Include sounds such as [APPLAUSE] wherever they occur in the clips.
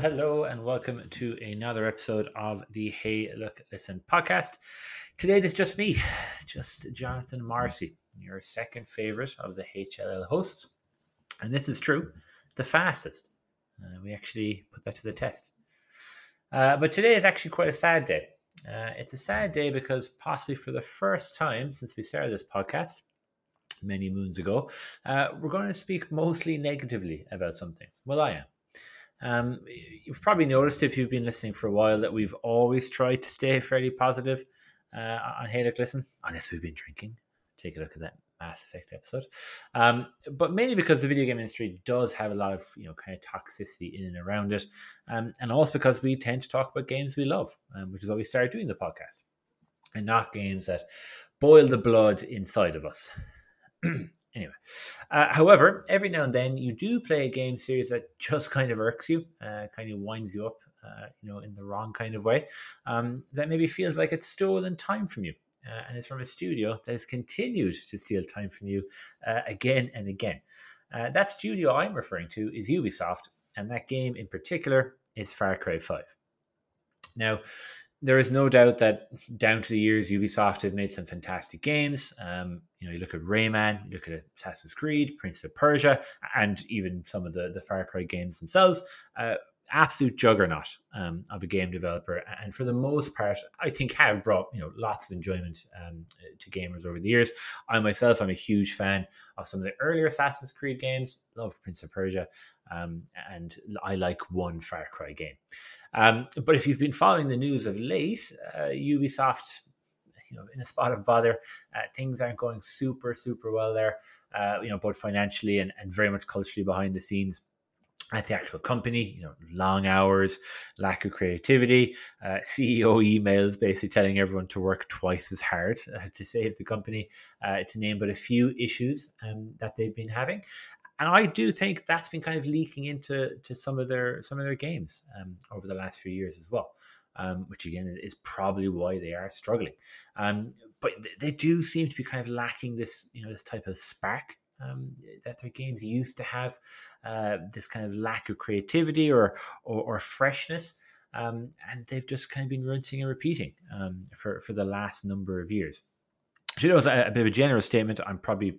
hello, and welcome to another episode of the Hey Look Listen podcast. Today it is just me, just Jonathan Marcy, your second favorite of the HLL hosts. And this is true, the fastest. Uh, we actually put that to the test. Uh, but today is actually quite a sad day. Uh, it's a sad day because possibly for the first time since we started this podcast, many moons ago, uh, we're going to speak mostly negatively about something. Well, I am. Um, you've probably noticed if you've been listening for a while that we've always tried to stay fairly positive uh, on Hey Look Listen, unless we've been drinking. Take a look at that Mass Effect episode. Um, but mainly because the video game industry does have a lot of you know kind of toxicity in and around it, um, and also because we tend to talk about games we love, um, which is why we started doing the podcast, and not games that boil the blood inside of us. [CLEARS THROAT] Anyway, uh, however, every now and then you do play a game series that just [LAUGHS] kind of irks you, uh, kind of winds you up, uh, you know, in the wrong kind of way. Um, that maybe feels like it's stolen time from you, uh, and it's from a studio that has continued to steal time from you uh, again and again. Uh, that studio I'm referring to is Ubisoft, and that game in particular is Far Cry Five. Now, there is no doubt that down to the years, Ubisoft have made some fantastic games. Um, you know, you look at Rayman, you look at Assassin's Creed, Prince of Persia, and even some of the the Far Cry games themselves. Uh, absolute juggernaut um, of a game developer, and for the most part, I think have brought you know lots of enjoyment um, to gamers over the years. I myself, I'm a huge fan of some of the earlier Assassin's Creed games. Love Prince of Persia, um, and I like one Far Cry game. Um, but if you've been following the news of late, uh, Ubisoft, you know, in a spot of bother, uh, things aren't going super, super well there. Uh, you know, both financially and, and very much culturally behind the scenes at the actual company, you know, long hours, lack of creativity, uh, CEO emails basically telling everyone to work twice as hard uh, to save the company, uh, to name but a few issues um, that they've been having and I do think that's been kind of leaking into to some of their some of their games um, over the last few years as well, um, which again is probably why they are struggling. Um, but they do seem to be kind of lacking this you know this type of spark um, that their games used to have, uh, this kind of lack of creativity or or, or freshness. Um, and they've just kind of been rinsing and repeating um, for, for the last number of years. So, you was a, a bit of a general statement. I'm probably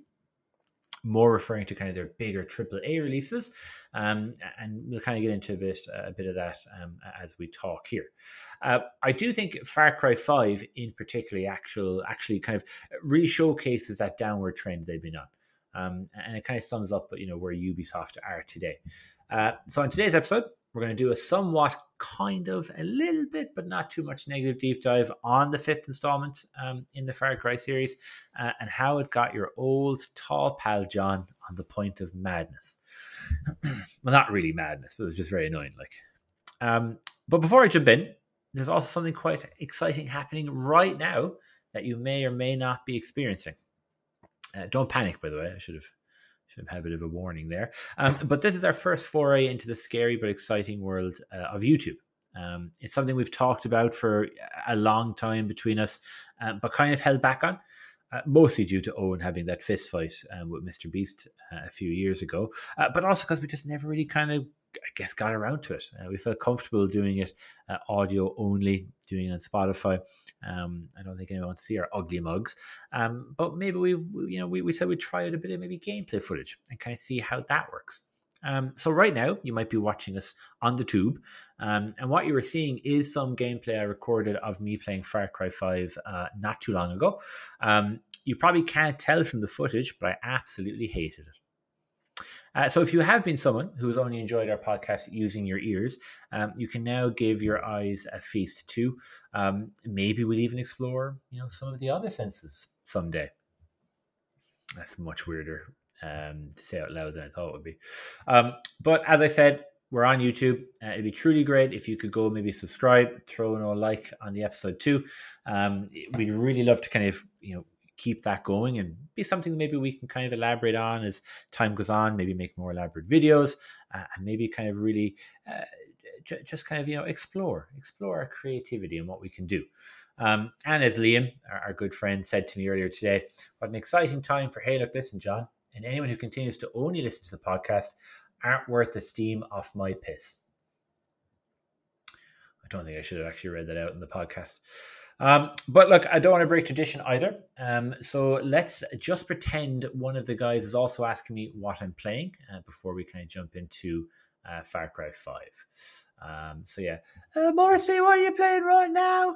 more referring to kind of their bigger AAA releases, um, and we'll kind of get into a bit a bit of that um, as we talk here. Uh, I do think Far Cry Five, in particular, actual actually kind of really showcases that downward trend they've been on, um, and it kind of sums up you know where Ubisoft are today. Uh, so in today's episode, we're going to do a somewhat kind of a little bit, but not too much negative deep dive on the fifth installment um, in the Far Cry series uh, and how it got your old tall pal John on the point of madness. [CLEARS THROAT] well, not really madness, but it was just very annoying. Like, um, but before I jump in, there's also something quite exciting happening right now that you may or may not be experiencing. Uh, don't panic, by the way. I should have should have had a bit of a warning there. Um, but this is our first foray into the scary but exciting world uh, of YouTube. Um, it's something we've talked about for a long time between us, uh, but kind of held back on uh, mostly due to Owen having that fist fight um, with Mr. Beast uh, a few years ago, uh, but also because we just never really kind of, Guess, got around to it. Uh, we felt comfortable doing it uh, audio only, doing it on Spotify. Um, I don't think anyone wants to see our ugly mugs, um, but maybe we, you know, we, we said we'd try out a bit of maybe gameplay footage and kind of see how that works. Um, so right now you might be watching us on the tube, um, and what you are seeing is some gameplay I recorded of me playing Far Cry Five uh, not too long ago. Um, you probably can't tell from the footage, but I absolutely hated it. Uh, so if you have been someone who has only enjoyed our podcast using your ears, um, you can now give your eyes a feast too. Um, maybe we'll even explore, you know, some of the other senses someday. That's much weirder um, to say out loud than I thought it would be. Um, but as I said, we're on YouTube. Uh, it'd be truly great if you could go maybe subscribe, throw in a like on the episode too. Um, we'd really love to kind of you know keep that going and be something that maybe we can kind of elaborate on as time goes on. Maybe make more elaborate videos uh, and maybe kind of really uh, j- just kind of you know explore explore our creativity and what we can do. Um, and as Liam, our, our, good friend, said to me earlier today, what an exciting time for Hey, look, listen, John and anyone who continues to only listen to the podcast aren't worth the steam off my piss. I don't think I should have actually read that out in the podcast. Um, but look, I don't want to break tradition either. Um, so let's just pretend one of the guys is also asking me what I'm playing uh, before we kind of jump into uh, Far Cry 5. Um, so yeah, uh, Morrissey, what are you playing right now?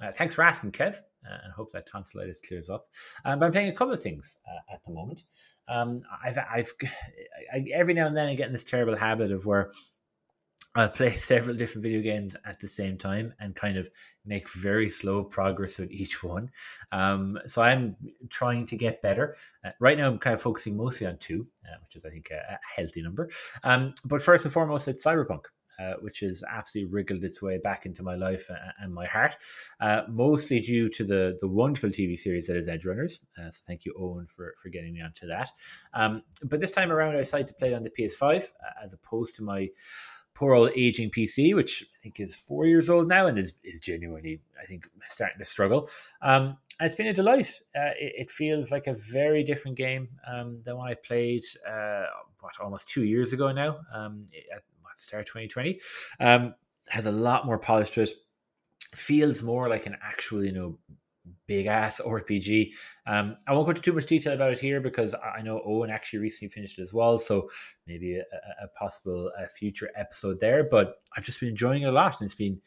Uh, thanks for asking, Kev, uh, and hope that tonsillitis clears up. Um, but I'm playing a couple of things uh, at the moment. Um, I've, I've, [LAUGHS] I, every now and then I get in this terrible habit of where I'll play [LAUGHS] several different video games at the same time and kind of make very slow progress with each [LAUGHS] one. Um, so I'm trying to get better. Uh, right now, I'm kind of focusing mostly on two, uh, which is, I think, a, a healthy number. Um, but first and foremost, it's Cyberpunk. Uh, which has absolutely wriggled its way back into my life and, my heart, uh, mostly due to the the wonderful TV series that is Edgerunners. Uh, so thank you, Owen, for, for getting me onto that. Um, but this time around, I decided to play it on the PS5 uh, as opposed to my poor old aging PC, which I think is four years old now and is, is genuinely, I think, starting to struggle. Um, it's been a delight. Uh, it, it, feels like a very different game um, than when I played, uh, what, almost two years ago now, um, at start 2020. Um, has a lot more polish to it. Feels more like an actual, you know, big ass [LAUGHS] RPG. Um, I won't go into too much detail about it here because I know Owen actually recently finished it as well, so maybe a, a possible a future episode there. But I've just been enjoying it a lot, and it's been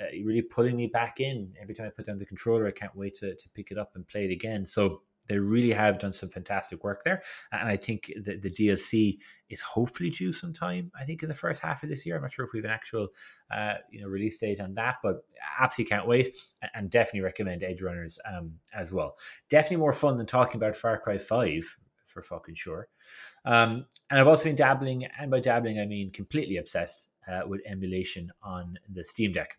uh, really pulling me back in every time I put down the controller. I can't wait to to pick it up and play it again. So they really have done some fantastic work there. And I think the, the DLC is hopefully due sometime, I think, in the first half of this year. I'm not sure if we have an actual uh, you know release date on that, but absolutely can't wait and definitely recommend Edgerunners um, as well. Definitely more fun than talking about Far Cry 5 for fucking sure. Um, and I've also been dabbling, and by dabbling, I mean completely obsessed uh, with emulation on the Steam Deck.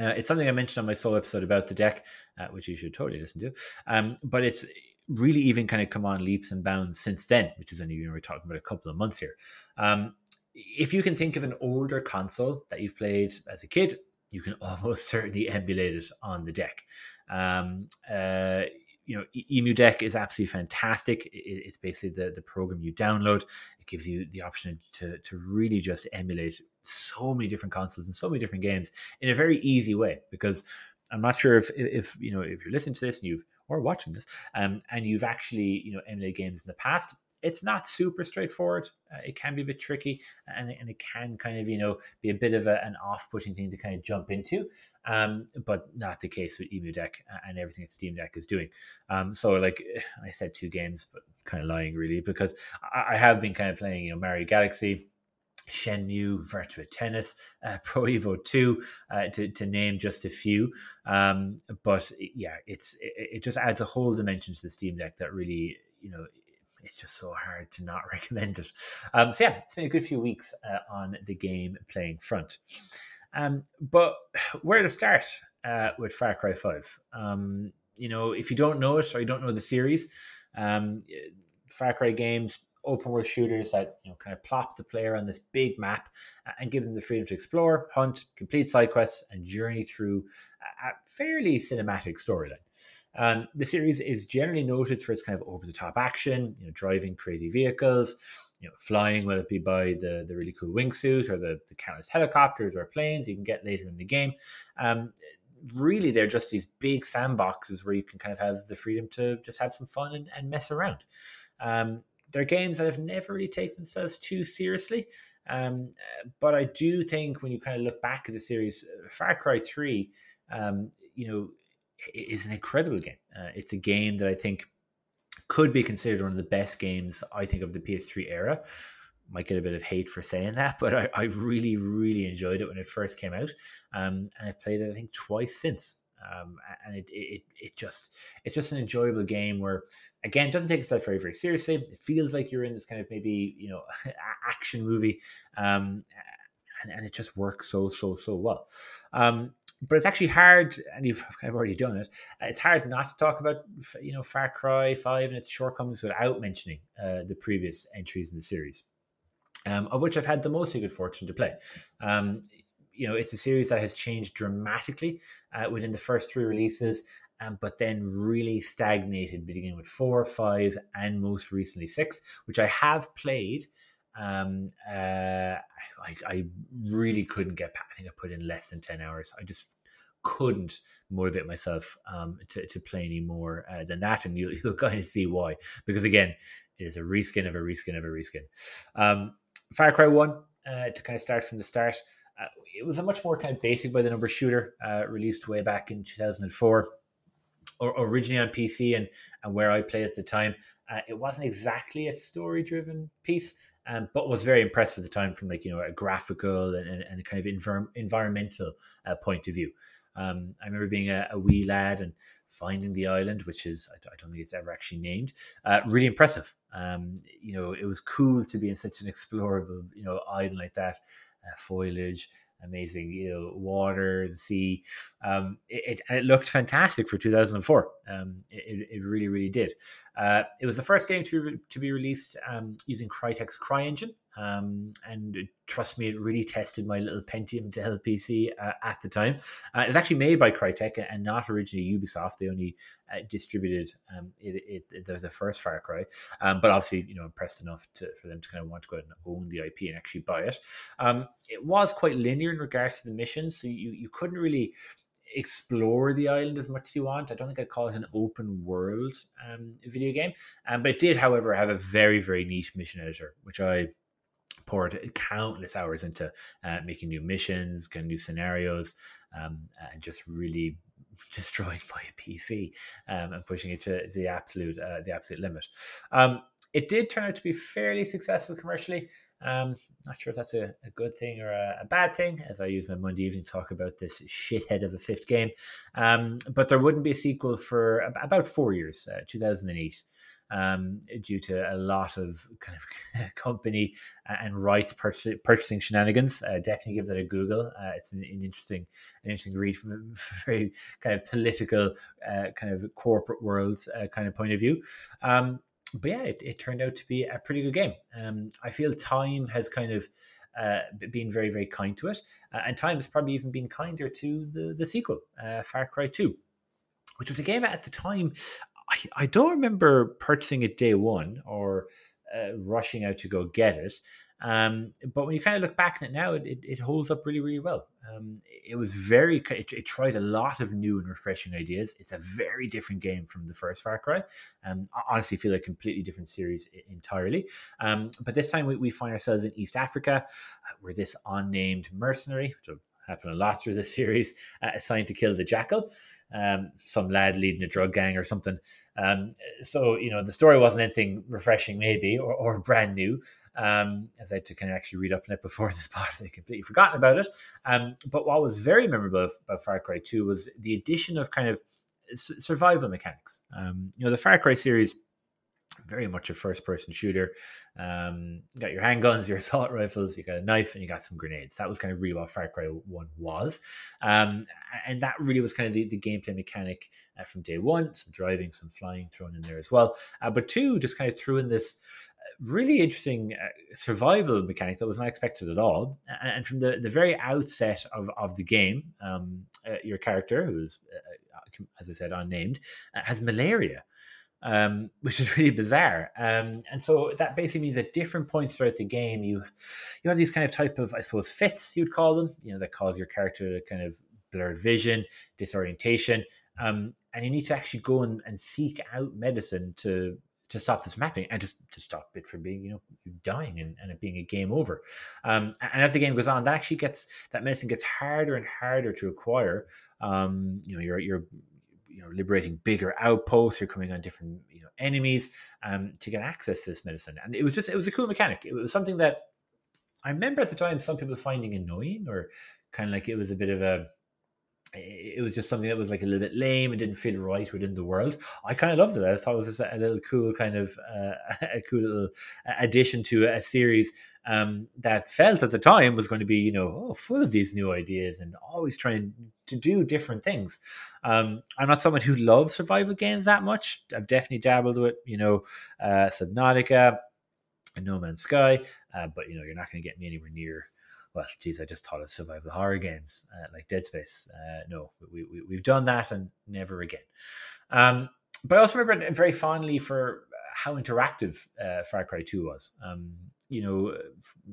Uh, it's something I mentioned on my solo episode about the deck, uh, which you should totally listen to. Um, but it's really even kind of come on leaps and bounds since then, which is only you know we're talking about a couple of months here. Um, if you can think of an older console that you've played as a kid, you can [LAUGHS] almost certainly emulate it on the deck. Um, uh, you know, EmuDeck is absolutely fantastic. It's basically the, the program you download. It gives you the option to, to really just emulate so many different consoles and so many different games in a very easy way. Because I'm not sure if, if you know, if you're listening to this and you've, or watching this, um, and you've actually, you know, emulated games in the past, it's not super straightforward. Uh, it can be a bit tricky, and, and it can kind of you know be a bit of a, an off-putting thing to kind of jump into. Um, but not the case with EmuDeck and everything that Steam Deck is doing. Um, so like [SIGHS] I said, two games, but kind of lying really because I, I have been kind of playing you know Mario Galaxy. Shenmue, Virtua Tennis, uh, [LAUGHS] Pro Evo 2, uh, to, to name just a few. Um, but yeah, it's it, it, just adds a whole dimension to the Steam Deck that really, you know, it's just so hard to not [LAUGHS] recommend it. Um, so yeah, it's been a good few weeks uh, on the game playing front. Um, but [SIGHS] where to start uh, with Far Cry Five? Um, you know, if you don't know it or you don't know the series, um, Far Cry games open world shooters that you know kind of plop the player on this big map and give them the freedom to explore, hunt, complete side quests, and journey through a fairly cinematic storyline. Um, the series is generally noted for its kind of over the top action, you know, driving crazy vehicles, you know, flying, whether it be by the, the really cool wingsuit or the, the countless helicopters or planes you can get later in the game. Um, really, they're just these big sandboxes where you can kind of have the freedom to just have some fun and, and mess around. Um, they're games that have never really taken themselves too seriously. Um, but I do think when you kind of look back at the series, Far Cry 3, um, you know, is an incredible game. Uh, it's a game that I think could be considered one of the best games I think of the PS3 era. Might get a bit of hate for saying that, [LAUGHS] but I, I really, really enjoyed it when it first came out, um, and I've played it I think twice since. Um, and it, it it just it's just an enjoyable game where again it doesn't take itself very very seriously. It feels like you're in this kind of maybe you know [LAUGHS] action movie, um, and, and it just works so so so well. Um, but it's actually hard, and you've [LAUGHS] kind of already done it. Uh, it's hard not to talk about, you know, Far Cry Five and its shortcomings without mentioning uh, the previous entries in the series, um, of which I've had the most good fortune to play. Um, you know, it's a series that has changed dramatically uh, within the first three releases, um, but then really stagnated, beginning with four, five, and most recently six, which I have played Um, uh, I, I really couldn't get. I think I put in less than ten hours. I just couldn't motivate myself um, to, to play any more uh, than that, and you'll, [LAUGHS] you'll kind of see why. Because again, it is a reskin of a reskin of a reskin. Um, Far Cry One uh, to kind of start from the start. Uh, it was a much more kind of basic by the number shooter, uh, released way back in 2004, or originally on PC and, and where I played at the time. Uh, it wasn't exactly a story driven piece, um, but was very impressed with the time from like you know a graphical and, and, and kind of envir- environmental uh, point of view. Um, I remember being a, a, wee lad and finding the island, which is I, I don't think it's ever actually named. Uh, really impressive. Um, you know, it was cool to be in such an explorable you know island like that, uh, foliage, amazing you know water the sea. Um, it, it, it looked fantastic for 2004 um, it, it really really did. Uh, it was the first game to, to be released um, using crytek's CryEngine um, and trust me, it really tested my little Pentium Dell PC uh, at the time. Uh, it was actually made by Crytek and not originally Ubisoft. They only uh, distributed um, it, it, it, the, the, first Far Cry, um, but obviously, you know, impressed enough to, for them to kind of want to go out and own the IP and actually buy it. Um, it was quite linear in regards to the missions, so you, you couldn't really explore the island as much as you want. I don't think I'd call it an open world um, video game, um, but it did, however, have a very, very neat mission editor, which I poured countless hours into uh, making new missions, getting new scenarios, um, and just really [LAUGHS] destroying my [LAUGHS] PC um, and pushing it to the absolute uh, the absolute limit. Um, it did turn out to be fairly successful commercially. Um, not sure if that's a, a good thing or a, a, bad thing, as I use my Monday evening talk about this shithead of a fifth game. Um, but there wouldn't be a sequel for about four years, uh, 2008 um, due to a lot of kind of [LAUGHS] company and rights purchasing shenanigans. Uh, definitely give that a Google. Uh, it's an, an, interesting, an interesting read from a [LAUGHS] very kind of political, uh, kind of corporate world uh, kind of point of view. Um, but yeah, it, it, turned out to be a pretty good game. Um, I feel time has kind of uh, been very, very kind to it, uh, and time has probably even been kinder to the the sequel, uh, Far Cry Two, which was a game at the time I, I don't remember purchasing it day one or uh, rushing out to go get it. Um, but when you kind of look back at it now, it, it, it holds up really, really well. Um, it was very, it, it, tried a lot of new and refreshing ideas. It's a very different game from the first Far Cry. Um, I honestly feel a completely different series entirely. Um, but this time we, we find ourselves in East Africa, uh, where this unnamed mercenary, which will happen a lot through this [LAUGHS] series, uh, assigned to kill the jackal um, some lad leading a drug gang or something. Um, so you know the story wasn't anything refreshing, maybe or, or brand new. Um, as I had to kind of actually read up on it [LAUGHS] before this part, I completely forgotten about it. Um, but what was very memorable about Far Cry Two was the addition of kind of survival mechanics. Um, you know, the Far Cry series very much a first person shooter. Um, you got your handguns, [LAUGHS] your assault rifles, you got a knife, and you got some grenades. That was kind of really what Far Cry 1 was. Um, and that really was kind of the, the gameplay mechanic uh, from day one some driving, some flying thrown in there as well. Uh, but two just kind of threw in this uh, really interesting uh, survival mechanic that was not expected at all. And from the, the very outset of, of the game, um, uh, your character, who's, uh, as I said, unnamed, has malaria um, which is [LAUGHS] really bizarre. Um, and so that basically means at different points throughout the game, you you have these kind of type of, I suppose, fits you'd call them, you know, that cause your character to kind of blurred vision, disorientation, um, and you need to actually go and, and seek out medicine to to stop this mapping and just to stop it from being, you know, dying and, and it being a game over. Um, and as the game goes on, that actually gets that medicine gets harder and harder to acquire. Um, you know, you're you're you know liberating bigger outposts you're coming on different you know enemies um, to get access to this medicine and it was just it was a cool mechanic it was something that i remember at the time some people finding annoying or kind of like it was a bit of a it was just something that was like a little bit lame and didn't feel right within the world. I kind of loved it. I thought it was just a little cool kind of uh, [LAUGHS] a cool little addition to a series um, that felt at the time was going to be, you know, oh, full of these new ideas and always trying to do different things. Um, I'm not someone who loves survival games that much. I've definitely dabbled with, you know, uh, Subnautica and No Man's Sky, uh, but you know, you're not going to get me anywhere near. Well, geez, I just thought of survival horror games uh, like Dead Space. Uh, no, we, we, we've done that and never again. Um, but I also remember very fondly for how interactive uh, Far Cry 2 was. Um, you know,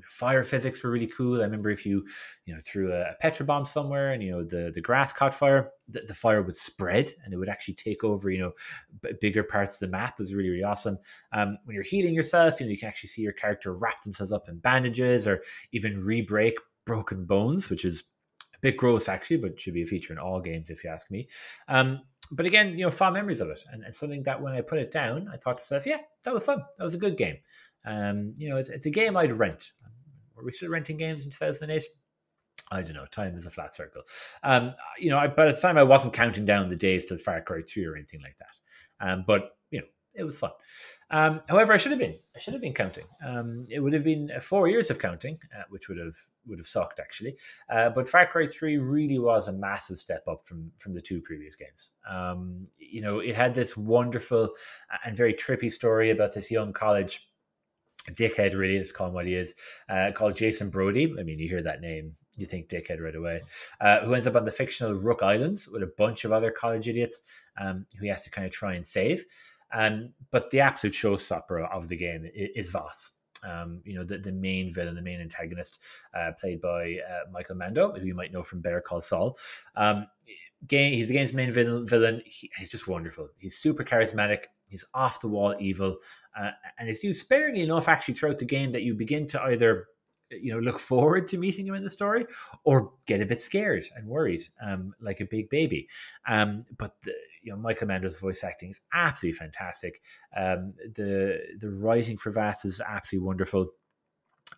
fire physics were really cool. I remember if you, you know, threw a, a bomb somewhere and, you know, the, the grass caught fire, the, the fire would spread and it would actually take over, you know, b- bigger parts of the map it was really, really awesome. Um, when you're healing yourself, you know, you can actually see your character wrap themselves up in bandages or even re-break broken bones, which is a bit gross actually, but should be a feature in all games if you ask me. Um, but again, you know, fond memories of it, and, something that when I put it down, I thought to myself, yeah, that was fun. That was a good game. Um, you know, it's, it's a game I'd rent. Were we still renting games in 2008? I don't know. Time is a flat circle. Um, you know, I, by the time I wasn't counting down the days to Far Cry 3 or anything like that. Um, but it was fun. Um, however, I should have been. I should have been counting. Um, it would have been four years of counting, uh, which would have would have sucked actually. Uh, but Far Cry Three really was a massive step up from from the two previous games. Um, you know, it had this wonderful and very trippy story about this young college dickhead, really, let's call him what he is, uh, called Jason Brody. I mean, you hear that name, you think dickhead right away, uh, who ends up on the fictional Rook Islands with a bunch of other college idiots um, who he has to kind of try and save. Um, but the absolute showstopper of the game is, is Vaas. Um, you know, the, the main villain, the main antagonist, uh, played by uh, Michael Mando, who you might know from Better Call Saul. Um, game, he's the game's main villain. villain. He, he's just wonderful. He's super charismatic. He's off the wall evil, uh, and it's used sparingly enough actually throughout the game that you begin to either you know look forward to meeting him in the story or get a bit scared and worried um, like a big baby. Um, but the, you know michael mando's voice acting is absolutely fantastic. Um, the the writing for Vaas is absolutely wonderful.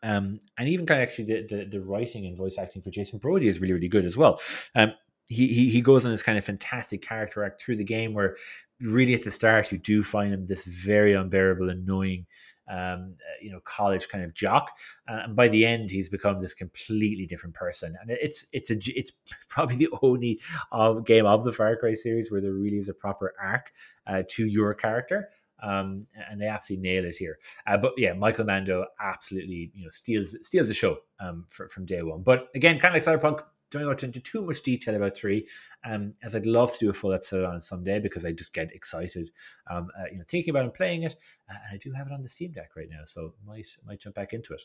Um, and even kind of actually the, the, the writing and voice acting for jason brody is really really good as well. Um, he, he, he goes on this kind of fantastic character act through the game where really at the start you do find him this very unbearable annoying um, uh, you know, college kind of jock, uh, and by the end, he's become this completely different person. And it's it's a it's [LAUGHS] probably the only of game of the Far Cry series where there really is a proper arc uh, to your character. Um, and they absolutely nail it here. Uh, but yeah, Michael Mando absolutely you know steals steals the show um, for, from day one. But again, kind of like Cyberpunk, don't go into too much detail about three, um, as I'd love to do a full episode on it someday because I just get excited, um, uh, you know, thinking about and playing it. Uh, and I do have it on the Steam Deck right now, so might might jump back into it.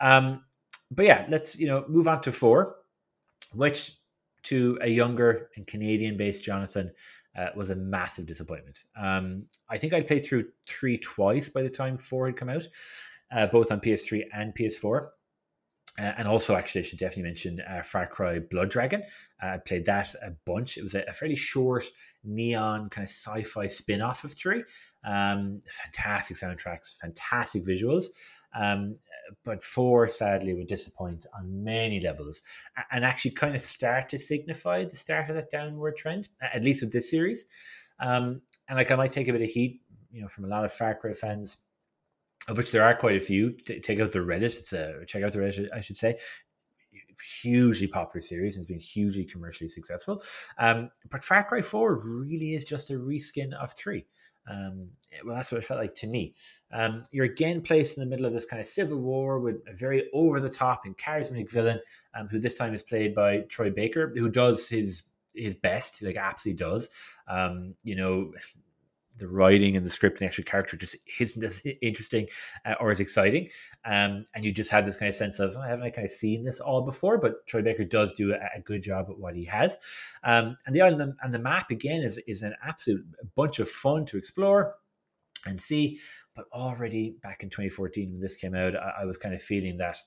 Um, but yeah, let's you know move on to four, which to a younger and Canadian-based Jonathan uh, was a massive disappointment. Um, I think I'd played through three twice by the time four had come out, uh, both on PS3 and PS4. Uh, and also, actually, I should definitely mention uh, Far Cry Blood Dragon. Uh, I played that a bunch. It was a, a fairly short neon kind of sci-fi spin-off of three. Um, fantastic soundtracks, fantastic visuals. Um, but four, sadly, would disappoint on many levels, and actually kind of start to signify the start of that downward trend, at least with this series. Um, and like I might take a bit of heat, you know, from a lot of Far Cry fans of which there are quite a few. take out the Reddit. It's a check out the Reddit, I should say. Hugely popular series and has been hugely commercially successful. Um, but Far Cry Four really is just a reskin of three. Um, well, that's what it felt like to me. Um, you're again placed in the middle of this kind of civil war with a very over the top and charismatic villain, um, who this time is played by Troy Baker, who does his his best, like absolutely does. Um, you know, the writing and the script and the actual character just isn't as interesting uh, or as exciting. Um, and you just have this kind of sense of, oh, haven't I kind of seen this all before? But Troy Baker does do a, a good job at what he has. Um, and the island and the map again is is an absolute bunch of fun to explore and see. But already back in 2014 when this came out, I, I was kind of feeling that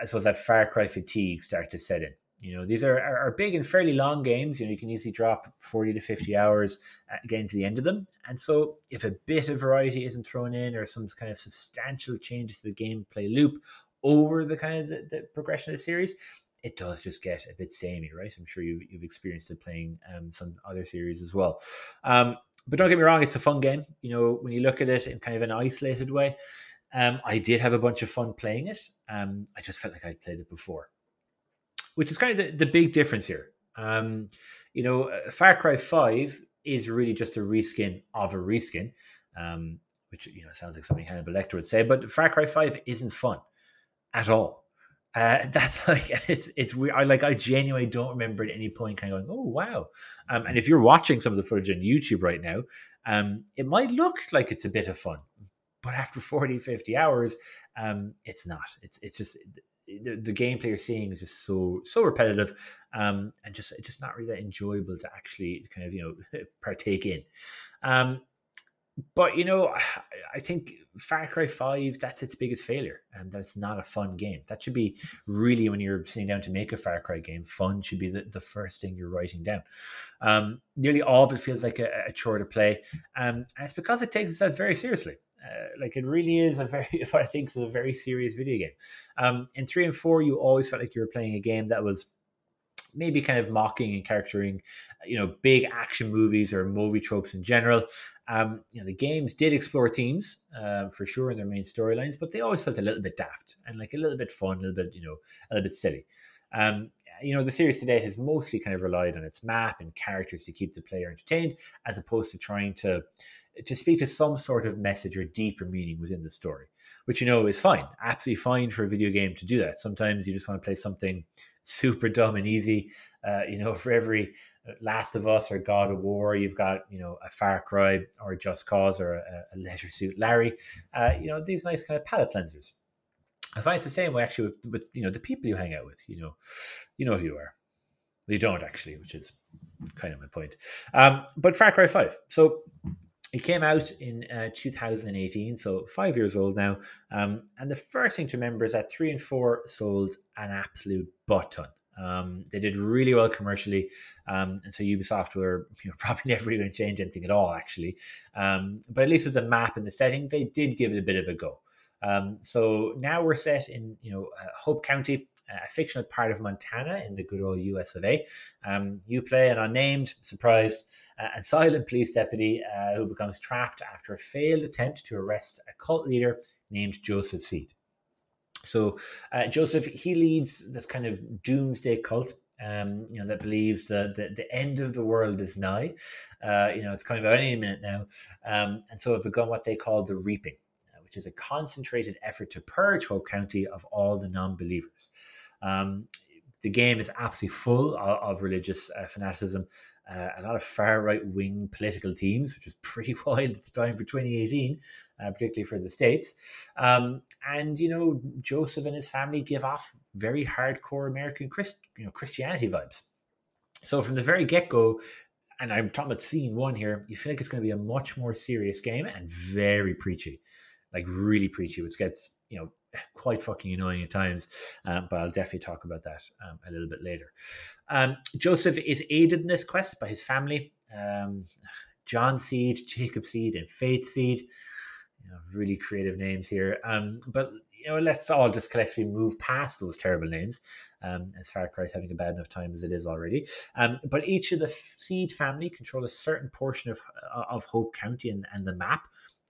I suppose that Far Cry fatigue started to set in. You know, these are, are, are, big and fairly long games. You know, you can easily drop 40 to 50 hours uh, getting to the end of them. And so, if a bit of variety isn't thrown in or some kind of substantial changes to the gameplay loop over the kind of the, the progression of the series, it does just get a bit samey, right? I'm sure you've, you've experienced it playing um, some other series as well. Um, but don't get me wrong, it's a fun game. You know, when you look at it in kind of an isolated way, um, I did have a bunch of fun playing it. Um, I just felt like I'd played it before which is kind of the, the big difference here. Um, you know, uh, Far Cry Five is really just a reskin of a reskin, um, which you know sounds like something Hannibal Lecter would say. But Far Cry Five isn't fun at all. Uh, [LAUGHS] that's like it's it's weird. I like I genuinely don't remember at any point kind of going, oh wow. Um, and if you're watching some of the footage on YouTube right now, um, it might look like it's a bit of fun, but after 40, 50 hours, Um, it's not. It's it's just the, the gameplay you're seeing is just so so repetitive, um, and just just not really that enjoyable to actually kind of you know [LAUGHS] partake in. Um, but you know, I think Far Cry Five that's its biggest failure, and that's not a fun game. That should be really when you're sitting down to make a Far Cry game, fun should be the, the first thing you're writing down. Um, nearly all of it feels like a, a chore to play, um, and it's because it takes itself very seriously. Uh, like it really is a very, [LAUGHS] what I think is a very serious video game. Um, in three and four, you always felt like you were playing a game that was maybe kind of mocking and charactering, you know, big action movies or movie tropes in general. Um, you know, the games did explore themes uh, for sure in their main storylines, but they always felt a little bit daft and like a little bit fun, a little bit, you know, a little bit silly. Um, you know, the series today has mostly kind of relied on its map and characters to keep the player entertained, as opposed to trying to to speak to some sort of message or deeper meaning within the story, which you know is fine, absolutely fine for a video game to do that. Sometimes you just want to play something super dumb and easy. Uh, you know, [LAUGHS] for every Last of Us or God of War, you've got you know a Far Cry or Just Cause or a, a Leisure Suit Larry. Uh, you know these nice kind of palate cleansers. I find it's the same way actually with, with, you know the people you hang out with. You know, you know who you are. you don't actually, which is kind of my point. Um, but Far Cry Five. So it came out in uh, 2018, so five years old now. Um, and the first thing to remember is that three and four sold an absolute butt ton. Um, they did really well commercially, um, and so Ubisoft were you know, [LAUGHS] probably never going to change anything at all, actually. Um, but at least with the map and the setting, they did give it a bit of a go. Um, so now we're set in you know uh, Hope County, a fictional part of Montana in the good old US of A. Um, you play an unnamed, surprise, uh, a silent police deputy uh, who becomes trapped after a failed attempt to arrest a cult leader named Joseph Seed. So uh, Joseph he leads this kind of doomsday cult. Um, you know that believes that the, the end of the world is nigh. Uh, you know it's coming about any minute now, um, and so have begun what they call the reaping, which is a concentrated effort to purge Hope County of all the non-believers. Um, the game is absolutely full of, of religious uh, fanaticism uh, a lot of far right wing political themes, which was pretty [LAUGHS] wild at the time for 2018, uh, particularly for the States. Um, and, you know, Joseph and his family give off very hardcore American Christ, you know, Christianity vibes. So from the very get go, and I'm talking about scene one here, you feel like it's going to be a much more serious game and very preachy, like really preachy, which gets, you know, [SIGHS] quite fucking annoying at times, um, but I'll definitely talk about that um, a little bit later. Um, Joseph is aided in this quest by his family, um, [SIGHS] John Seed, Jacob Seed, and Faith Seed. You know, really creative names here. Um, but you know, let's all just collectively move past those terrible names, um, as Far Cry is having a bad enough time as it is already. But each of the Seed family control a certain portion of uh, of Hope County and, and the map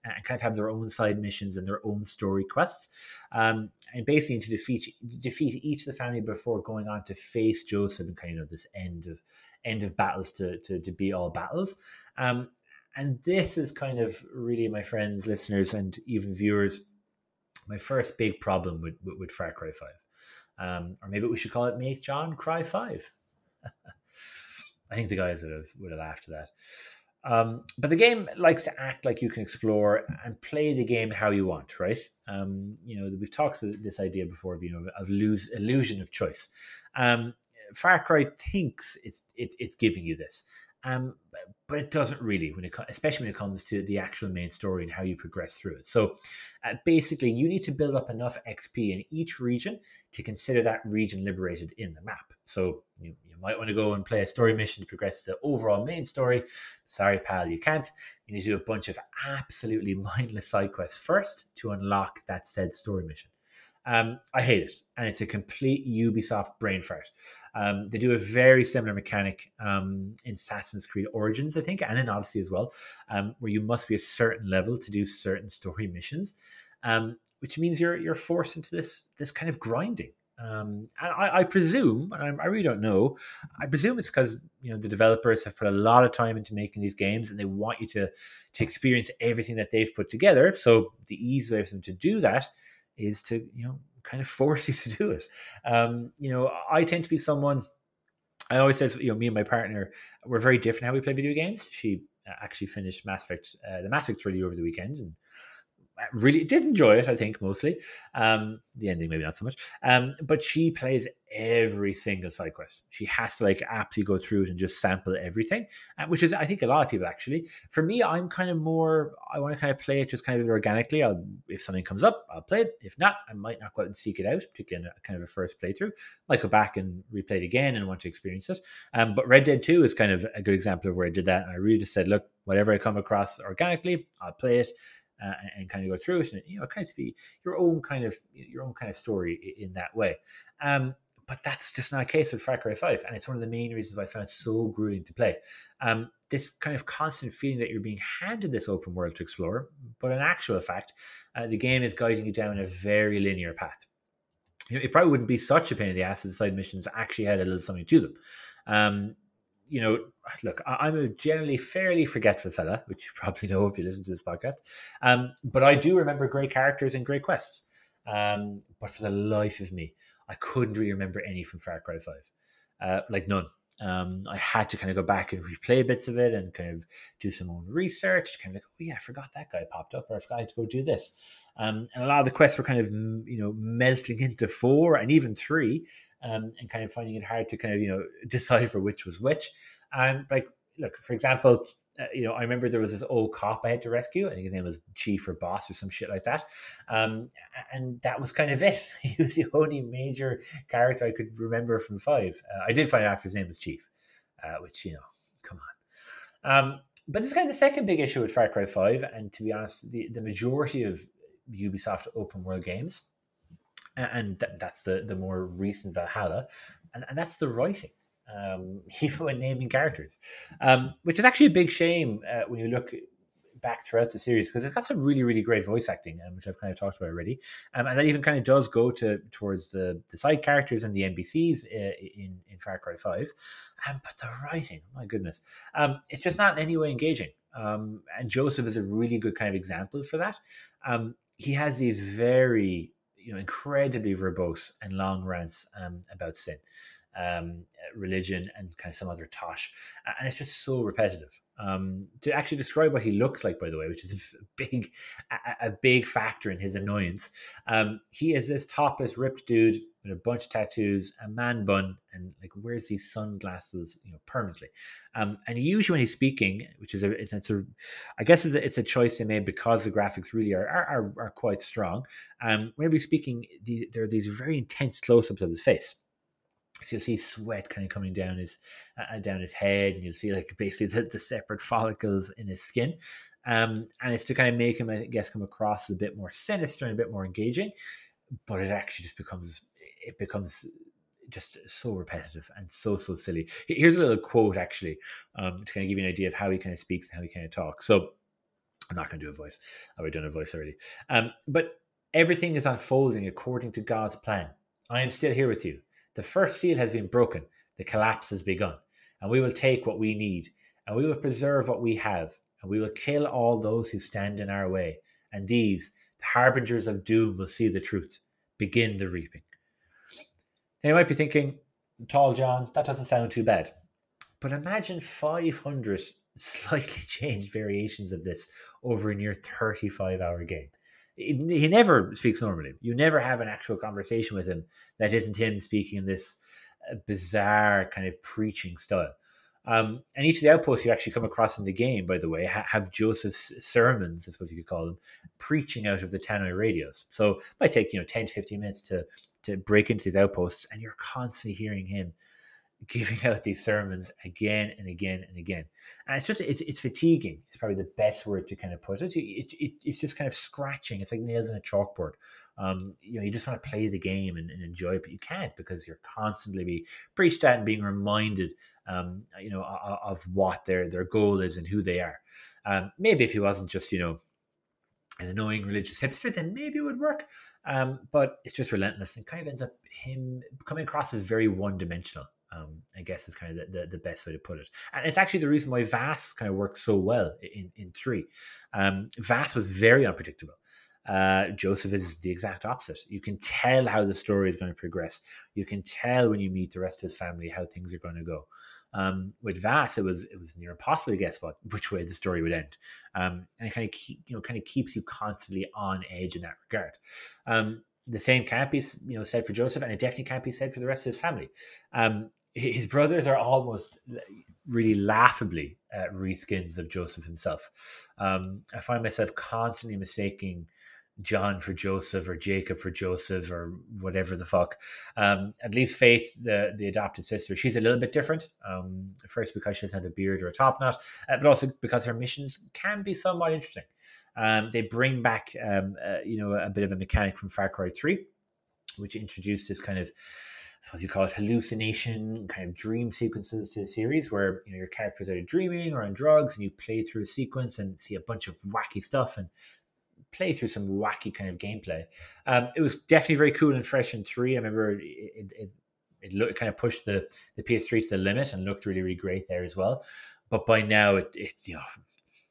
and kind of have their own side missions and their own story quests. Um, and basically to defeat defeat each of the family before going on to face Joseph and kind of this end of end of battles to to, to be all battles. Um, and this is kind of really my friends, listeners, and even viewers, my first big problem with with, with Far Cry Five, um, or maybe we should call it Make John Cry Five. [LAUGHS] I think the guys would have would have laughed at that. Um, but the game likes to act like you can explore and play the game how you want, right? Um, you know, we've talked about this idea before, you know, of lose, illusion of choice. Um, Far Cry thinks it's it, it's giving you this, um, but it doesn't really when it especially when it comes to the actual main story and how you progress through it. So uh, basically, you need to build up enough XP in each region to consider that region liberated in the map. So you, you might want to go and play a story mission to progress the overall main story. Sorry, pal, you can't. You need to do a bunch of absolutely [LAUGHS] mindless side quests first to unlock that said story mission. Um, I hate it, and it's a complete Ubisoft brain fart. Um, they do a very similar mechanic um, in Assassin's Creed Origins, I think, and in Odyssey as well, um, where you must be a certain level to do certain story missions, um, which means you're you're forced into this this kind of grinding. Um, and I, I presume, and I, I, really don't know, I presume it's because you know the developers have put a lot of time into making these games, and they want you to to experience everything that they've put together. So the easy way for them to do that is to you know kind of [LAUGHS] force you to do it. Um, you know, I tend to be someone. I always says, you know, me and my partner, we're very different how we play video games. She uh, actually finished Mass Effect, uh, the Mass Effect trilogy over the weekend, and really did enjoy it. I think mostly um, the ending, maybe not so much. Um, but she plays every single side quest. She has to like absolutely go through it and just sample everything, uh, which is I think a lot of people actually. For me, I'm kind of more. I want to kind of play it just kind of organically. I'll if something comes up, I'll play it. If not, I might not go out and seek it out, particularly in a kind of a first playthrough. I might go back and replay it again and want to experience it. Um, but Red Dead Two is kind of a good example of where I did that. And I really just said, look, whatever I come across organically, I'll play it uh, and, and, kind of go through it, and you know, it kind of be your own kind of your own kind of story in that way. Um, but that's just not a case with Far Cry 5. And it's one of the main reasons why I found it so grueling to play. Um, this kind of constant feeling that you're being handed this open world to explore, but in actual fact, uh, the game is guiding you down a very linear path. You know, it probably wouldn't be such a pain in the ass if the side missions actually had a little something to them. Um, you know, look, I'm a generally fairly forgetful fella, which you probably know if you listen to this podcast. Um, but I do remember great characters and great quests. Um, but for the life of me, I couldn't really remember any from Far Cry 5. Uh, like none. Um, I had to kind of go back and replay bits of it and kind of do some own research. Kind of like, oh yeah, I forgot that guy popped up, or I forgot to go do this. Um, and a lot of the quests were kind of you know melting into four and even three, um, and kind of finding it hard to kind of you know [LAUGHS] decipher which was which. And like, look, for example, uh, you know, I remember there was this old cop I had to rescue. I think his name was Chief or Boss or some shit like that. Um, and that was kind of it. [LAUGHS] He was the only major character I could remember from Five. Uh, I did find out his name was Chief, uh, which you know, come on. Um, but this is kind of the second big issue with Far Cry Five, and to be honest, the, the majority of Ubisoft open world games, and th- that's the the more recent Valhalla, and, and that's the writing um, [LAUGHS] even when naming characters, um, which is actually a big shame uh, when you look back throughout the series because it's got some really really great voice acting, um, which I've kind of talked about already, um, and that even kind of does go to towards the the side characters and the NPCs uh, in in Far Cry Five, um, but the writing, my goodness, um, it's just not in any way engaging. Um, and Joseph is a really good kind of example for that. Um, he has these very you know incredibly verbose and long rants um, about sin um, religion and kind of some other tosh. And it's just so repetitive. Um, to actually describe what he looks like, by the way, which is a [LAUGHS] big, a, a big factor in his annoyance. Um, he is this topless, ripped dude with a bunch of tattoos, a man bun, and like wears these sunglasses, you know, permanently. Um, and usually when he's speaking, which is a, it's, it's a, I guess it's a, it's a, choice they made because the graphics really are are, are, are quite strong. Um, whenever he's speaking, the, there are these very intense close-ups of his face so you'll see sweat kind of coming down his uh, down his head, and you'll see like basically the, the separate [LAUGHS] follicles in his skin. Um, and it's to kind of make him, I guess, come across a bit more sinister and a bit more engaging. But it actually just becomes it becomes just so repetitive and so so silly. Here's a little quote actually um, to kind of give you an idea of how he kind of speaks and how he kind of talks. So I'm not going to do a voice. I've already done a voice already. Um, but everything is unfolding according to God's plan. I am still here with you. The first seal has been broken, the collapse has begun, and we will take what we need, and we will preserve what we have, and we will kill all those who stand in our way. And these, the harbingers of doom, will see the truth. Begin the reaping. Now you might be thinking, Tall John, that doesn't sound too bad. But imagine 500 [LAUGHS] slightly changed variations of this over a near 35 hour game he never speaks normally. You never have an actual conversation with him that isn't him speaking in this uh, bizarre kind of preaching style. Um, and each of the outposts you actually come across in the game, by the way, ha- have Joseph's sermons, I suppose you could call them, preaching out of the tannoy radios. So it might take you know ten to fifteen minutes to to break into these outposts, and you're constantly hearing him giving [LAUGHS] out these sermons again and again and again. And it's just, it's, it's fatiguing. It's probably the best word to kind of put it. it, it it's just kind of scratching. It's like nails on a chalkboard. Um, you know, you just want to play the game and, and, enjoy it, but you can't because you're constantly be preached at and being reminded, um, you know, of, what their, their goal is and who they are. Um, maybe if he wasn't just, you know, an annoying religious hipster, then maybe it would work. Um, but it's just relentless and kind of ends up him coming across as very one dimensional um, I guess is kind of the, the, the, best way to put it. And it's actually the reason why Vaas kind of works so well in, in three. Um, Vaas was very unpredictable. Uh, Joseph is the exact opposite. You can tell how the story is going to progress. You can tell when you meet the rest of his family how things are going to go. Um, with Vaas, it was it was near impossible to guess what which way the story would end, um, and it kind of keep, you know kind of keeps you constantly on edge in that regard. Um, the same can't be you know said for Joseph, and it definitely can't be said for the rest of his family. Um, his brothers are almost really laughably uh, reskins of Joseph himself. Um, I find myself constantly mistaking John for Joseph or Jacob for Joseph or whatever the fuck. Um, at least Faith, the the adopted sister, she's a little bit different. Um, first because she doesn't have a beard or a top knot, uh, but also because her missions can be somewhat interesting. Um, they bring back, um, uh, you know, a bit of a mechanic from Far Cry Three, which introduced this kind of suppose you call it hallucination kind of dream sequences to the series where you know your characters are dreaming or on drugs and you play through a sequence and see a bunch of wacky stuff and play through some wacky kind of gameplay. Um, it was definitely very cool and fresh in three. I remember it it, it, it, looked, kind of pushed the, the PS3 to the limit and looked really really great there as well. But by now it, it's you know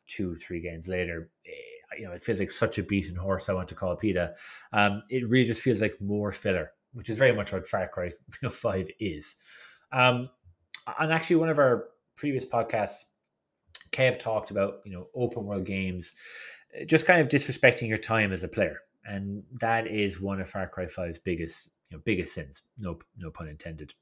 two three games later. Eh, you know, it feels like such a beaten horse. I want to call PETA. Um, it really just feels like more filler which is very much what Far Cry [LAUGHS] 5 is. Um, and actually, one of our previous podcasts, Kev talked about you know open world games, just kind of disrespecting your time as a player, and that is one of Far Cry 5's biggest you know biggest sins. No no pun intended.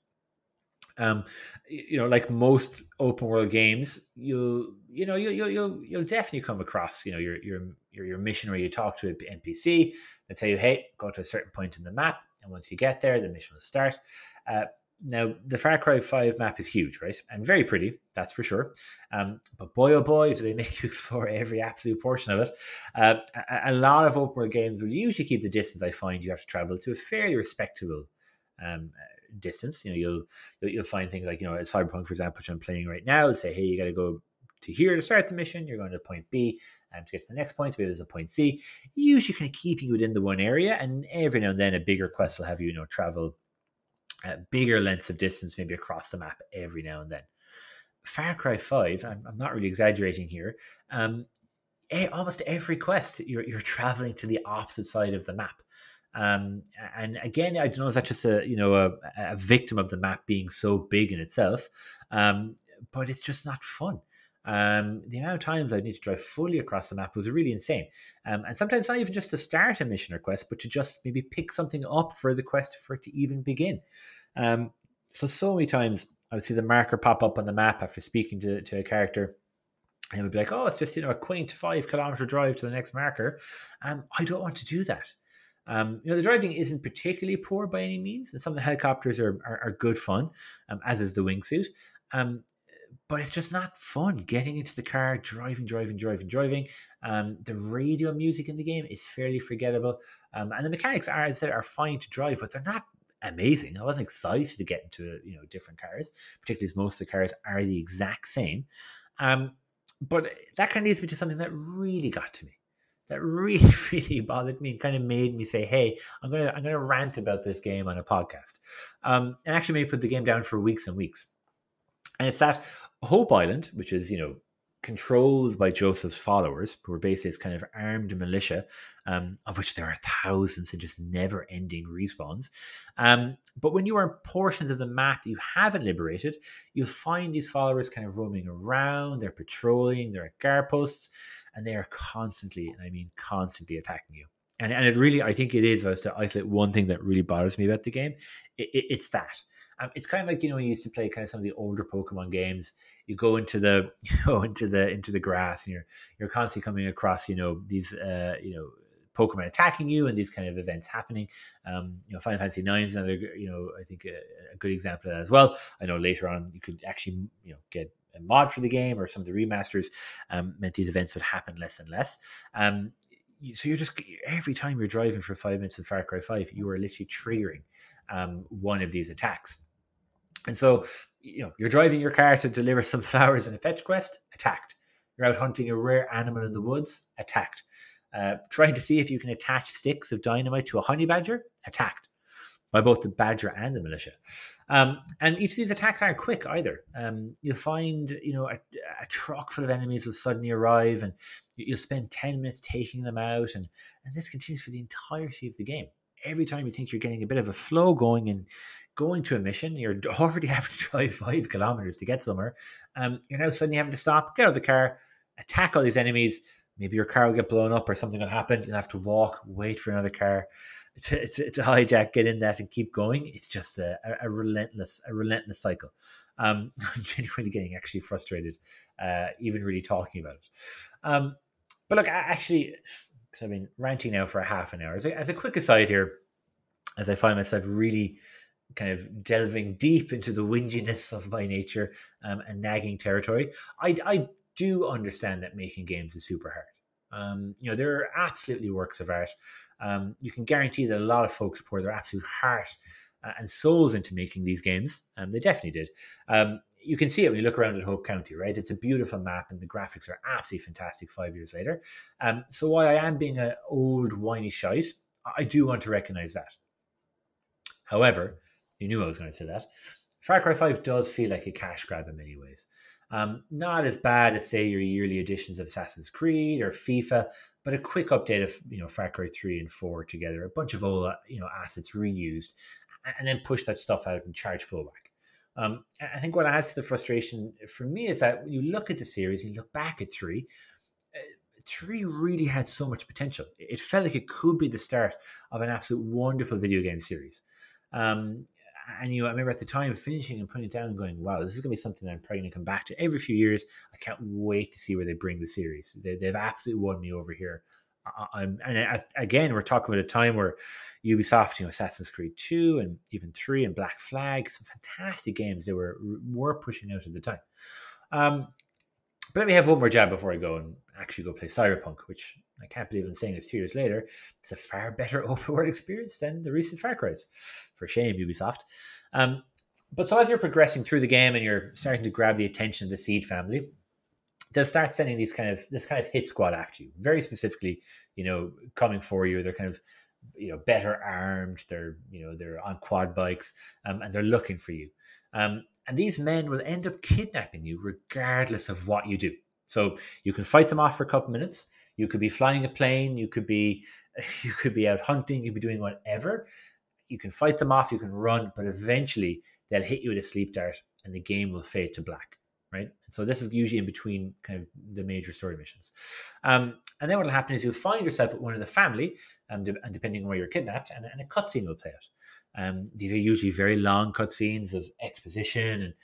Um, you know, like most open world games, you'll you know you'll you'll you'll definitely come across you know your your your, your mission where you talk to an NPC. They tell you, hey, go to a certain point in the map and once you get there, the mission will start. Uh, now, the Far Cry 5 map is huge, right? And very pretty, that's for sure. Um, but boy, oh boy, do they [LAUGHS] make you explore every absolute portion of it. Uh, a, a, lot of open world games will usually keep the distance, I find you have to travel to a fairly respectable um, distance. You know, you'll, you'll, find things like, you know, as Cyberpunk, for example, which I'm playing right now, say, hey, you got to go to here to start the mission. You're going to point B, and to get to the next point, maybe there's a point C. Usually, kind of keeping you within the one area, and every now and then, a bigger quest will have you, you know, travel uh, bigger lengths of distance, maybe across the map every now and then. Far Cry Five, I'm, I'm not really exaggerating here. Um, almost every quest, you're you're traveling to the opposite side of the map. Um, and again, I don't know, is that just a you know a, a victim of the map being so big in itself? Um, but it's just not fun. Um, the amount of times I'd need to drive fully across the map was really insane. Um, and sometimes not even just to start a mission or quest, but to just maybe pick something up for the quest for it to even begin. Um, so, so many times I would see the marker pop up on the map after speaking to, to a character. And it would be like, oh, it's just, you know, a quaint five kilometer drive to the next marker. Um, I don't want to do that. Um, you know, the driving isn't particularly poor by any means, and some of the helicopters are, are, are good fun, um, as is the wingsuit. Um, but it's just not fun getting into the car, driving, driving, driving, driving. Um, the radio music in the game is fairly forgettable, um, and the mechanics are, as I said, are fine to drive, but they're not amazing. I wasn't excited to get into you know different cars, particularly as most of the cars are the exact same. Um, but that kind of leads me to something that really got to me, that really, [LAUGHS] really bothered me, and kind of made me say, "Hey, I'm gonna I'm gonna rant about this game on a podcast," um, and actually may put the game down for weeks and weeks. And it's that Hope Island, which is, you know, controlled by Joseph's followers, who are basically kind of armed militia, um, of which there are thousands and just never ending respawns. Um, but when you are in portions of the map that you haven't liberated, you'll find these followers kind of roaming around, they're patrolling, they're at guard posts, and they are constantly, and I mean constantly attacking you. And, and it really, I think it is, was to isolate one thing that really bothers me about the game, it, it, it's that um, it's kind of like you know when you used to play kind of some of the older Pokemon games. You go into the [LAUGHS] you go into the into the grass, and you're you're constantly coming across you know these uh, you know Pokemon attacking you and these kind of events happening. Um, you know, Final Fantasy Nine is another you know I think a, a, good example of that as well. I know later on you could actually you know get a mod for the game or some of the remasters um, meant these events would happen less and less. Um, so you're just every time you're driving for five minutes in Far Cry Five, you are literally triggering um, one of these attacks. And so, you know, you're driving your car to deliver some [LAUGHS] flowers in a fetch quest, attacked. You're out hunting a rare animal in the woods, attacked. Uh, trying to see if you can attach sticks of dynamite to a honey badger, attacked by both the badger and the militia. Um, and each of these attacks aren't quick either. Um, you'll find, you know, a, a, truck full of enemies will suddenly arrive, and you'll spend ten minutes taking them out, and and this continues for the entirety of the game. Every time you think you're getting a bit of a flow going and going to a mission, you're [LAUGHS] already having to drive five kilometers to get somewhere. Um, you're now suddenly having to stop, get out of the car, attack all these enemies. Maybe your car will get blown up or something will happen. You'll have to walk, wait for another car to, to, to hijack, get in that, and keep going. It's just a, a, a relentless, a relentless cycle. Um, [LAUGHS] I'm genuinely getting actually frustrated, uh, even really talking about it. Um, but look, I actually, because I've been ranting now for a half an hour. As a, as a quick aside here, as I find myself really kind of delving deep into the whinginess of my nature um, and nagging territory, I, I do understand that making games is super hard. Um, you know, they're absolutely works of art. Um, you can guarantee that a lot of folks pour their absolute heart uh, and souls into making these games. Um, they definitely did. Um, you can see it when you look around at Hope County, right? It's a beautiful map, and the graphics are absolutely fantastic. Five years later, um, so while I am being an old whiny shite, I do want to recognise that. However, you knew I was going to say that. Far Cry 5 does feel like a cash grab in many ways. Um, not as bad as say your yearly editions of Assassin's Creed or FIFA, but a quick update of you know Far Cry 3 and 4 together, a bunch of old you know assets reused, and then push that stuff out and charge full. Um, I think what adds to the frustration for me is that when you look at the series, you look back at three, uh, three really had so much potential. It felt like it could be the start of an absolute wonderful video game series. Um, and you I remember at the time finishing and putting it down and going, wow, this is going to be something I'm probably going to come back to every few years. I can't wait to see where they bring the series. They, have absolutely won me over here. I, am and again, we're talking about a time where Ubisoft, you know, Assassin's Creed 2 and even 3 and Black Flag, some fantastic games they were were pushing out at the time. Um, but let me have one more jab before I go and actually go play Cyberpunk, which I can't believe I'm saying this two years later. It's a far better [LAUGHS] open world experience than the recent Far Cry's. For shame, Ubisoft. Um, but so as you're progressing through the game and you're starting to grab the attention of the Seed family, they'll start sending these kind of this kind of hit squad after you. Very specifically, you know, coming for you. They're kind of you know better armed. They're you know they're on quad bikes um, and they're looking for you. Um, and these men will end up kidnapping you regardless of what you do. So you can fight them off for a couple minutes. You could be flying a plane. You could be [LAUGHS] you could be out hunting. You could be doing whatever. You can fight them off. You can run, but eventually they'll hit you with a sleep dart, and the game will fade to black. Right. And so this is usually in between kind of the major story missions. Um, and then what will happen is you'll find yourself with one of the family, um, and depending on where you're kidnapped, and, and a cutscene will play out. Um, these are usually very long cutscenes of exposition and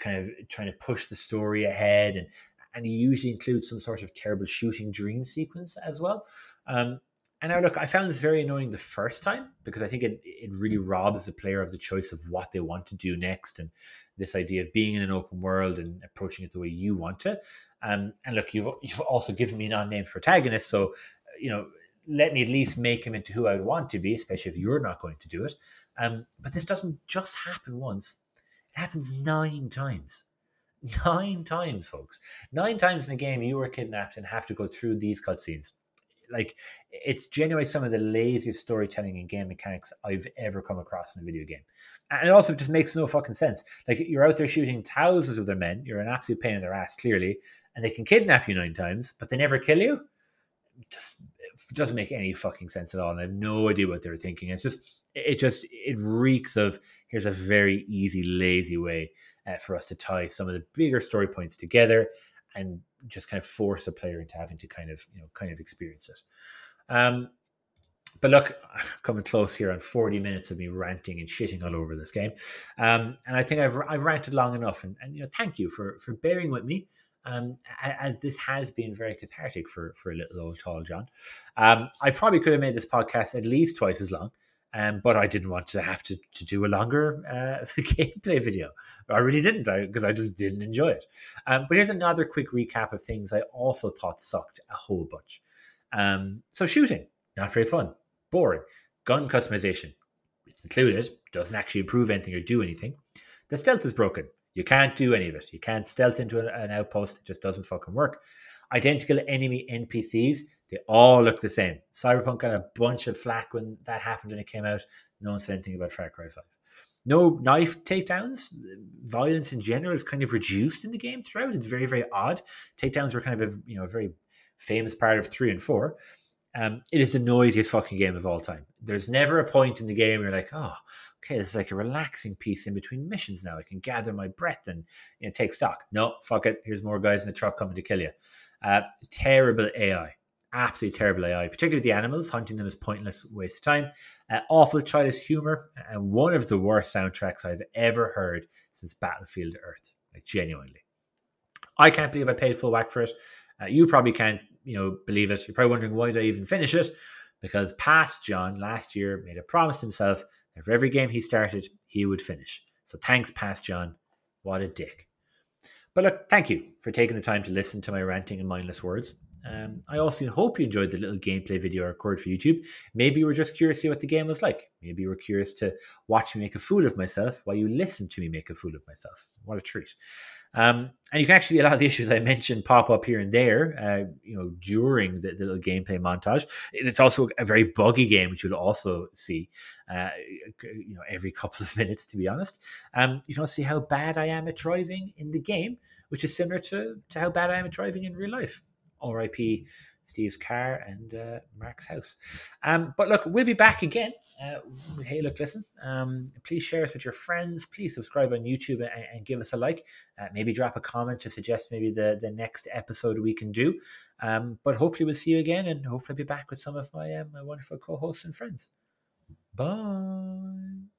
kind of trying to push the story ahead, and and he usually includes some sort of terrible shooting dream sequence as well. Um, and now, look, I found this very annoying the first time because I think it it really robs the player of the choice of what they want to do next, and this idea of being in an open world and approaching it the way you want to. Um, and look, you've you've also given me an unnamed protagonist, so you know let me at least make him into who I would want to be, especially if you're not going to do it. Um, but this doesn't just happen once; it happens nine times. Nine times, folks. Nine times in a game, you are kidnapped and have to go through these cutscenes. Like, it's genuinely some of the laziest storytelling and game mechanics I've ever come across in a video game. And it also just makes no fucking sense. Like, you're out there shooting thousands of their men, you're an absolute pain in their ass, clearly, and they can kidnap you nine times, but they never kill you. Just doesn't make any fucking sense at all. And I have no idea what they were thinking. It's just, it just, it reeks of here's a very easy, lazy way uh, for us to tie some of the bigger story points together and just kind of force a player into having to kind of, you know, kind of experience it. Um, but look, [SIGHS] coming close here on 40 minutes of me ranting and shitting all over this game. Um, and I think I've, I've ranted long enough. And, and, you know, thank you for, for bearing with me um, as this has been very cathartic for, for a little old tall John. Um, I probably could have made this podcast at least twice as long, um, but I didn't want to have to, to do a longer uh, [LAUGHS] gameplay video. I really didn't, because I, I, just didn't enjoy it. Um, but here's another quick recap of things I also thought sucked a whole bunch. Um, so shooting, not very fun, boring. Gun customization, it's included, doesn't actually improve anything or do anything. The stealth is broken. You can't do any of it. You can't stealth into an outpost. It just doesn't fucking work. Identical enemy NPCs, they all look the same. Cyberpunk got a bunch of flack when that happened when it came out. No one said anything about Far Cry 5. No knife takedowns. Violence in general is kind of reduced in the game throughout. It's very, very odd. Takedowns were kind of a you know a very famous part of three and four. Um, it is the noisiest fucking game of all time. There's never a point in the game where you're like, oh, okay, this is like a relaxing piece in between missions now. I can gather my breath and you know, take stock. No, fuck it. Here's more guys in the truck coming to kill you. Uh, terrible AI. Absolutely terrible AI, particularly with the animals. Hunting them is pointless waste of time. Uh, awful childish humor, and one of the worst soundtracks I've ever heard since Battlefield Earth. Like genuinely, I can't believe I paid full whack for it. Uh, you probably can't, you know, believe it. You're probably wondering why did I even finish it? Because past John last year made a promise to himself that for every game he started, he would finish. So thanks, past John. What a dick. But look, thank you for taking the time to listen to my ranting and mindless words. Um, I also hope you enjoyed the little gameplay video I recorded for YouTube. Maybe you were just curious to see what the game was like. Maybe you were curious to watch me make a fool of myself while you listen to me make a fool of myself. What a treat. Um, and you can actually a lot of the [LAUGHS] issues I mentioned pop up here and there, uh, you know, during the, the, little gameplay montage. It's also a very buggy game, which you'll also see, uh, you know, every [LAUGHS] couple of minutes. To be honest, um, you can also see how bad I am at driving in the game, which is similar to to how bad I am at driving in real life. R.I.P. Steve's car and uh, Mark's house. Um, but look, we'll be back again. Uh, hey, look, listen. Um, please share us with your friends. Please subscribe on YouTube and, and give us a like. Uh, maybe drop a comment to suggest maybe the, the next episode we can do. Um, but hopefully we'll see you again, and hopefully I'll be back with some of my uh, my wonderful co-hosts and friends. Bye.